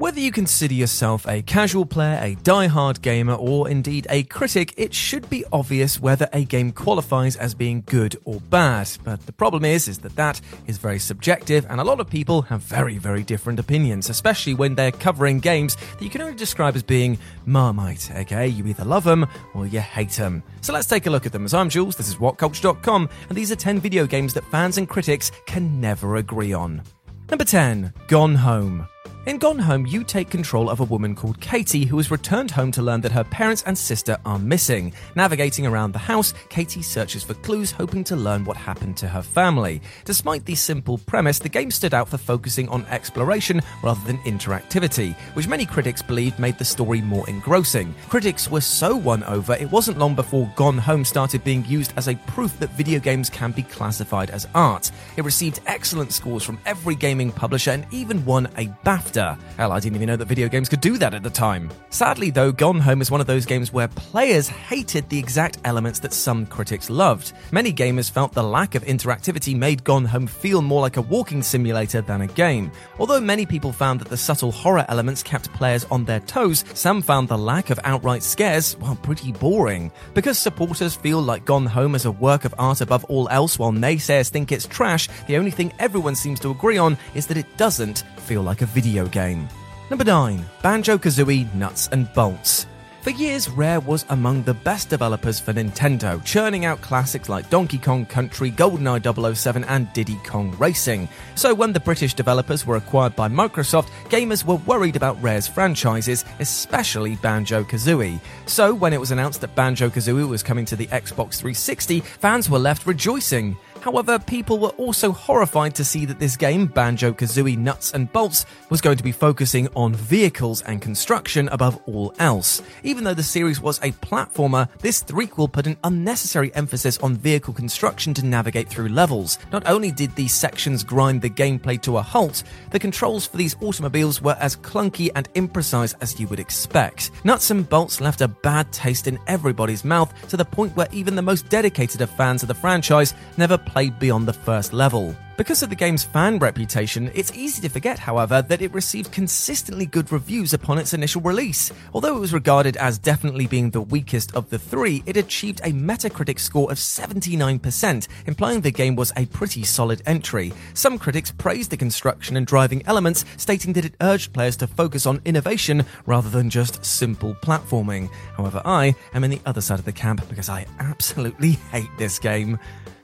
Whether you consider yourself a casual player, a die-hard gamer, or indeed a critic, it should be obvious whether a game qualifies as being good or bad. But the problem is, is that that is very subjective, and a lot of people have very, very different opinions, especially when they're covering games that you can only describe as being marmite. Okay, you either love them or you hate them. So let's take a look at them. As I'm Jules, this is WhatCulture.com, and these are 10 video games that fans and critics can never agree on. Number 10, Gone Home. In Gone Home, you take control of a woman called Katie who has returned home to learn that her parents and sister are missing. Navigating around the house, Katie searches for clues, hoping to learn what happened to her family. Despite the simple premise, the game stood out for focusing on exploration rather than interactivity, which many critics believed made the story more engrossing. Critics were so won over, it wasn't long before Gone Home started being used as a proof that video games can be classified as art. It received excellent scores from every gaming publisher and even won a BAFTA Hell, I didn't even know that video games could do that at the time. Sadly, though, Gone Home is one of those games where players hated the exact elements that some critics loved. Many gamers felt the lack of interactivity made Gone Home feel more like a walking simulator than a game. Although many people found that the subtle horror elements kept players on their toes, some found the lack of outright scares, well, pretty boring. Because supporters feel like Gone Home is a work of art above all else, while naysayers think it's trash, the only thing everyone seems to agree on is that it doesn't feel like a video game. Number 9 Banjo Kazooie Nuts and Bolts. For years, Rare was among the best developers for Nintendo, churning out classics like Donkey Kong Country, GoldenEye 007, and Diddy Kong Racing. So, when the British developers were acquired by Microsoft, gamers were worried about Rare's franchises, especially Banjo Kazooie. So, when it was announced that Banjo Kazooie was coming to the Xbox 360, fans were left rejoicing. However, people were also horrified to see that this game, Banjo Kazooie Nuts and Bolts, was going to be focusing on vehicles and construction above all else. Even though the series was a platformer, this threequel put an unnecessary emphasis on vehicle construction to navigate through levels. Not only did these sections grind the gameplay to a halt, the controls for these automobiles were as clunky and imprecise as you would expect. Nuts and Bolts left a bad taste in everybody's mouth to the point where even the most dedicated of fans of the franchise never beyond the first level. Because of the game's fan reputation, it's easy to forget, however, that it received consistently good reviews upon its initial release. Although it was regarded as definitely being the weakest of the three, it achieved a Metacritic score of 79%, implying the game was a pretty solid entry. Some critics praised the construction and driving elements, stating that it urged players to focus on innovation rather than just simple platforming. However, I am in the other side of the camp because I absolutely hate this game.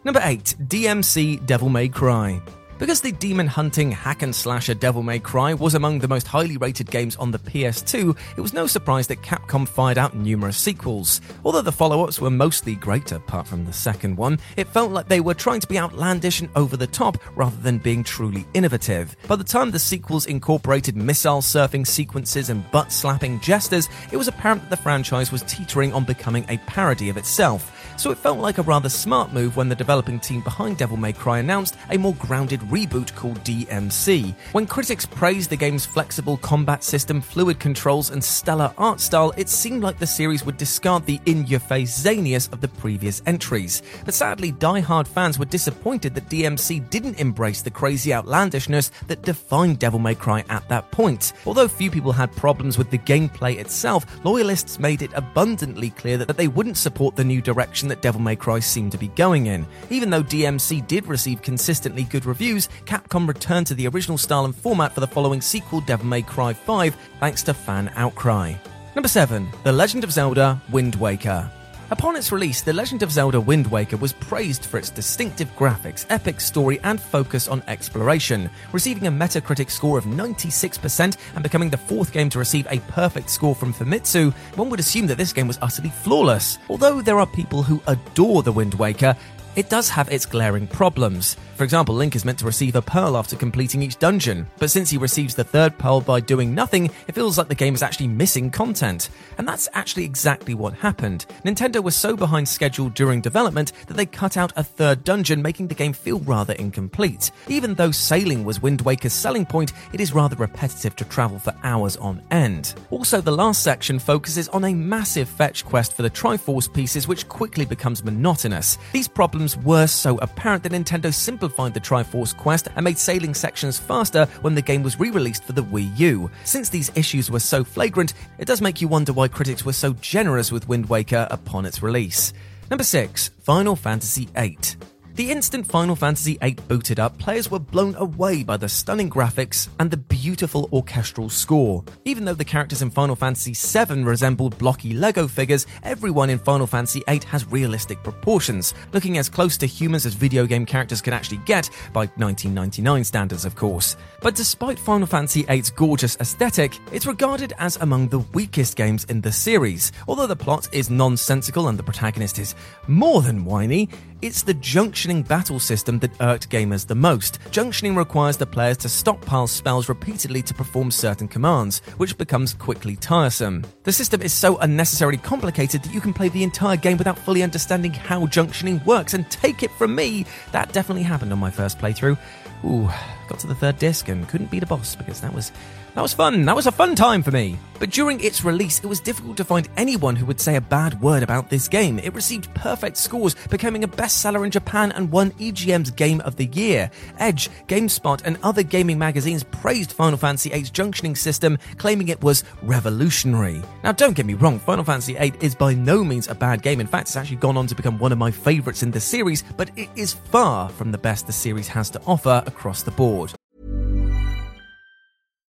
Number 8 DMC Devil May Cry. Because the demon hunting hack and slasher Devil May Cry was among the most highly rated games on the PS2, it was no surprise that Capcom fired out numerous sequels. Although the follow ups were mostly great, apart from the second one, it felt like they were trying to be outlandish and over the top rather than being truly innovative. By the time the sequels incorporated missile surfing sequences and butt slapping jesters, it was apparent that the franchise was teetering on becoming a parody of itself so it felt like a rather smart move when the developing team behind Devil May Cry announced a more grounded reboot called DMC. When critics praised the game's flexible combat system, fluid controls, and stellar art style, it seemed like the series would discard the in your face zaniness of the previous entries. But sadly, die-hard fans were disappointed that DMC didn't embrace the crazy outlandishness that defined Devil May Cry at that point. Although few people had problems with the gameplay itself, loyalists made it abundantly clear that they wouldn't support the new direction that Devil May Cry seemed to be going in. Even though DMC did receive consistently good reviews, Capcom returned to the original style and format for the following sequel, Devil May Cry 5, thanks to fan outcry. Number 7 The Legend of Zelda Wind Waker. Upon its release, The Legend of Zelda Wind Waker was praised for its distinctive graphics, epic story, and focus on exploration, receiving a Metacritic score of 96% and becoming the fourth game to receive a perfect score from Famitsu. One would assume that this game was utterly flawless. Although there are people who adore The Wind Waker, it does have its glaring problems. For example, Link is meant to receive a pearl after completing each dungeon, but since he receives the third pearl by doing nothing, it feels like the game is actually missing content. And that's actually exactly what happened. Nintendo was so behind schedule during development that they cut out a third dungeon, making the game feel rather incomplete. Even though sailing was Wind Waker's selling point, it is rather repetitive to travel for hours on end. Also, the last section focuses on a massive fetch quest for the Triforce pieces, which quickly becomes monotonous. These problems were so apparent that Nintendo simplified simplified the Triforce quest and made sailing sections faster when the game was re released for the Wii U. Since these issues were so flagrant, it does make you wonder why critics were so generous with Wind Waker upon its release. Number 6 Final Fantasy VIII. The instant Final Fantasy VIII booted up, players were blown away by the stunning graphics and the beautiful orchestral score. Even though the characters in Final Fantasy VII resembled blocky Lego figures, everyone in Final Fantasy VIII has realistic proportions, looking as close to humans as video game characters can actually get, by 1999 standards, of course. But despite Final Fantasy VIII's gorgeous aesthetic, it's regarded as among the weakest games in the series. Although the plot is nonsensical and the protagonist is more than whiny, it's the junctioning battle system that irked gamers the most. Junctioning requires the players to stockpile spells repeatedly to perform certain commands, which becomes quickly tiresome. The system is so unnecessarily complicated that you can play the entire game without fully understanding how junctioning works, and take it from me, that definitely happened on my first playthrough. Ooh, got to the third disc and couldn't beat a boss because that was that was fun. That was a fun time for me. But during its release, it was difficult to find anyone who would say a bad word about this game. It received perfect scores, becoming a bestseller in Japan and won EGM's Game of the Year. Edge, GameSpot, and other gaming magazines praised Final Fantasy VIII's junctioning system, claiming it was revolutionary. Now, don't get me wrong, Final Fantasy VIII is by no means a bad game. In fact, it's actually gone on to become one of my favourites in the series, but it is far from the best the series has to offer across the board.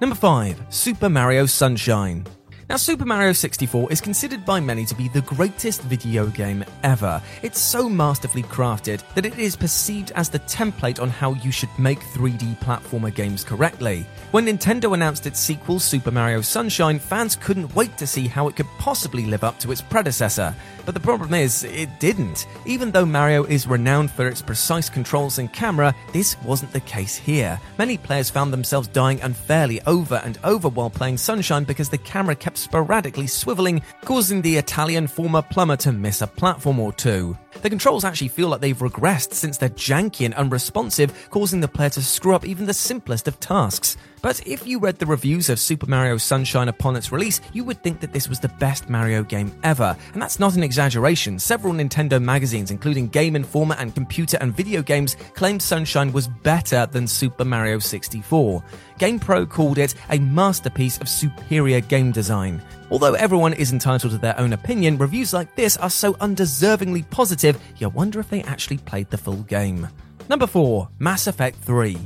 Number 5. Super Mario Sunshine. Now, Super Mario 64 is considered by many to be the greatest video game ever. It's so masterfully crafted that it is perceived as the template on how you should make 3D platformer games correctly. When Nintendo announced its sequel, Super Mario Sunshine, fans couldn't wait to see how it could possibly live up to its predecessor. But the problem is, it didn't. Even though Mario is renowned for its precise controls and camera, this wasn't the case here. Many players found themselves dying unfairly over and over while playing Sunshine because the camera kept sporadically swiveling, causing the Italian former plumber to miss a platform or two. The controls actually feel like they've regressed since they're janky and unresponsive, causing the player to screw up even the simplest of tasks. But if you read the reviews of Super Mario Sunshine upon its release, you would think that this was the best Mario game ever. And that's not an exaggeration. Several Nintendo magazines, including Game Informer and Computer and Video Games, claimed Sunshine was better than Super Mario 64. GamePro called it a masterpiece of superior game design. Although everyone is entitled to their own opinion, reviews like this are so undeservingly positive, you wonder if they actually played the full game. Number 4. Mass Effect 3.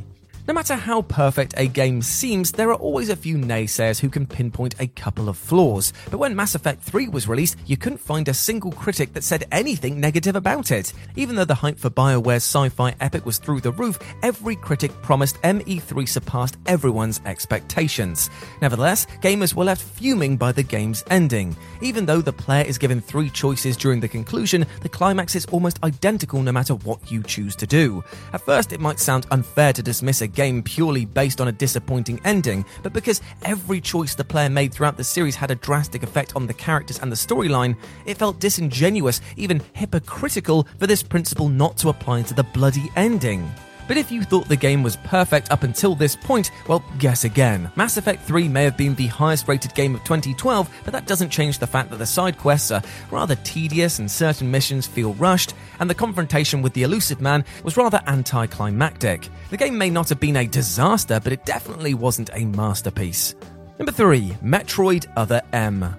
No matter how perfect a game seems, there are always a few naysayers who can pinpoint a couple of flaws. But when Mass Effect 3 was released, you couldn't find a single critic that said anything negative about it. Even though the hype for BioWare's sci fi epic was through the roof, every critic promised ME3 surpassed everyone's expectations. Nevertheless, gamers were left fuming by the game's ending. Even though the player is given three choices during the conclusion, the climax is almost identical no matter what you choose to do. At first, it might sound unfair to dismiss a game purely based on a disappointing ending, but because every choice the player made throughout the series had a drastic effect on the characters and the storyline, it felt disingenuous, even hypocritical, for this principle not to apply to the bloody ending. But if you thought the game was perfect up until this point, well, guess again. Mass Effect 3 may have been the highest rated game of 2012, but that doesn't change the fact that the side quests are rather tedious and certain missions feel rushed, and the confrontation with the Illusive Man was rather anticlimactic. The game may not have been a disaster, but it definitely wasn't a masterpiece. Number 3 Metroid Other M.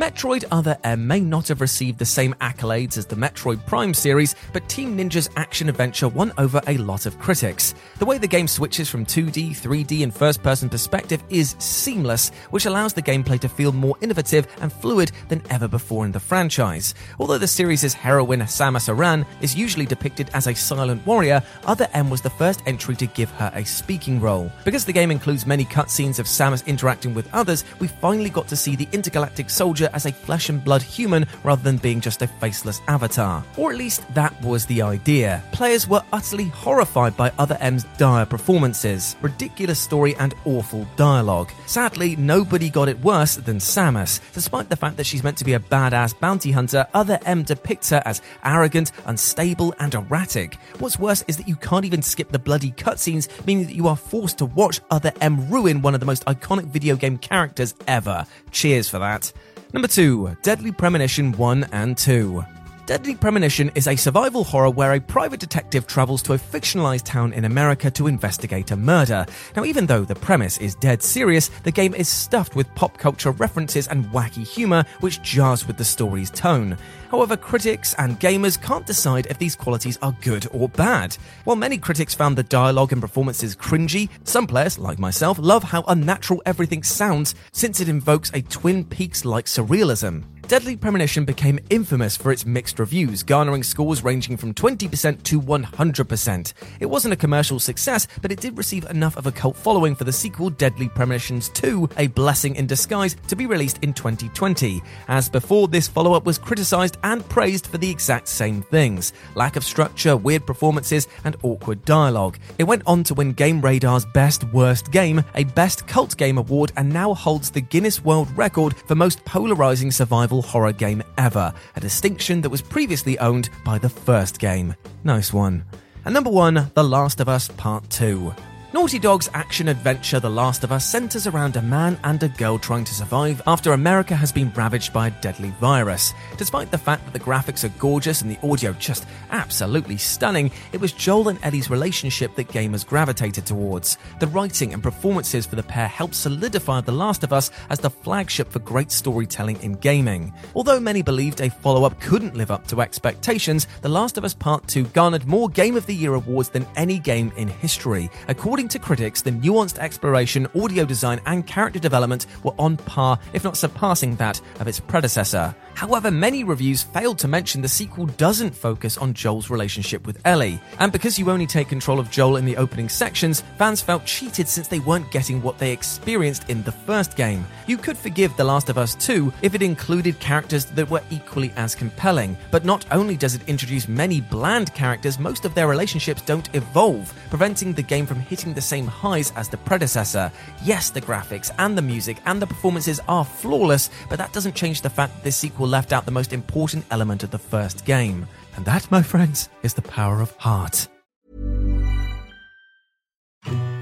Metroid Other M may not have received the same accolades as the Metroid Prime series, but Team Ninja's action adventure won over a lot of critics. The way the game switches from 2D, 3D, and first person perspective is seamless, which allows the gameplay to feel more innovative and fluid than ever before in the franchise. Although the series' heroine, Samus Aran, is usually depicted as a silent warrior, Other M was the first entry to give her a speaking role. Because the game includes many cutscenes of Samus interacting with others, we finally got to see the intergalactic soldier as a flesh and blood human rather than being just a faceless avatar. Or at least that was the idea. Players were utterly horrified by Other M's dire performances, ridiculous story, and awful dialogue. Sadly, nobody got it worse than Samus. Despite the fact that she's meant to be a badass bounty hunter, Other M depicts her as arrogant, unstable, and erratic. What's worse is that you can't even skip the bloody cutscenes, meaning that you are forced to watch Other M ruin one of the most iconic video game characters ever. Cheers for that. Number 2 Deadly Premonition 1 and 2. Deadly Premonition is a survival horror where a private detective travels to a fictionalized town in America to investigate a murder. Now, even though the premise is dead serious, the game is stuffed with pop culture references and wacky humor, which jars with the story's tone. However, critics and gamers can't decide if these qualities are good or bad. While many critics found the dialogue and performances cringy, some players, like myself, love how unnatural everything sounds since it invokes a Twin Peaks like surrealism. Deadly Premonition became infamous for its mixed reviews, garnering scores ranging from 20% to 100%. It wasn't a commercial success, but it did receive enough of a cult following for the sequel Deadly Premonitions 2, A Blessing in Disguise, to be released in 2020. As before, this follow up was criticized and praised for the exact same things lack of structure, weird performances, and awkward dialogue. It went on to win Game Radar's Best Worst Game, a Best Cult Game award, and now holds the Guinness World Record for most polarizing survival horror game ever, a distinction that was previously owned by the first game. Nice one. And number one, The Last of Us Part 2. Naughty Dog's action adventure The Last of Us centers around a man and a girl trying to survive after America has been ravaged by a deadly virus. Despite the fact that the graphics are gorgeous and the audio just absolutely stunning, it was Joel and Ellie's relationship that gamers gravitated towards. The writing and performances for the pair helped solidify The Last of Us as the flagship for great storytelling in gaming. Although many believed a follow up couldn't live up to expectations, The Last of Us Part 2 garnered more Game of the Year awards than any game in history. According according to critics, the nuanced exploration, audio design, and character development were on par, if not surpassing that of its predecessor. However, many reviews failed to mention the sequel doesn't focus on Joel's relationship with Ellie. And because you only take control of Joel in the opening sections, fans felt cheated since they weren't getting what they experienced in the first game. You could forgive The Last of Us 2 if it included characters that were equally as compelling. But not only does it introduce many bland characters, most of their relationships don't evolve, preventing the game from hitting the same highs as the predecessor. Yes, the graphics and the music and the performances are flawless, but that doesn't change the fact that this sequel left out the most important element of the first game. And that, my friends, is the power of heart.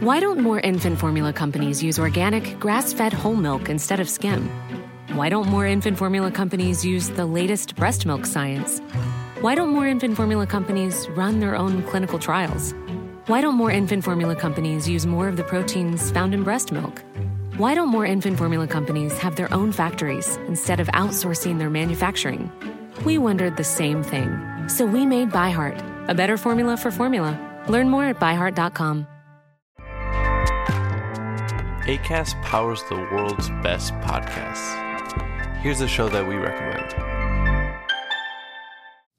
Why don't more infant formula companies use organic, grass fed whole milk instead of skim? Why don't more infant formula companies use the latest breast milk science? Why don't more infant formula companies run their own clinical trials? Why don't more infant formula companies use more of the proteins found in breast milk? Why don't more infant formula companies have their own factories instead of outsourcing their manufacturing? We wondered the same thing. So we made ByHeart, a better formula for formula. Learn more at byheart.com. ACAST powers the world's best podcasts. Here's a show that we recommend.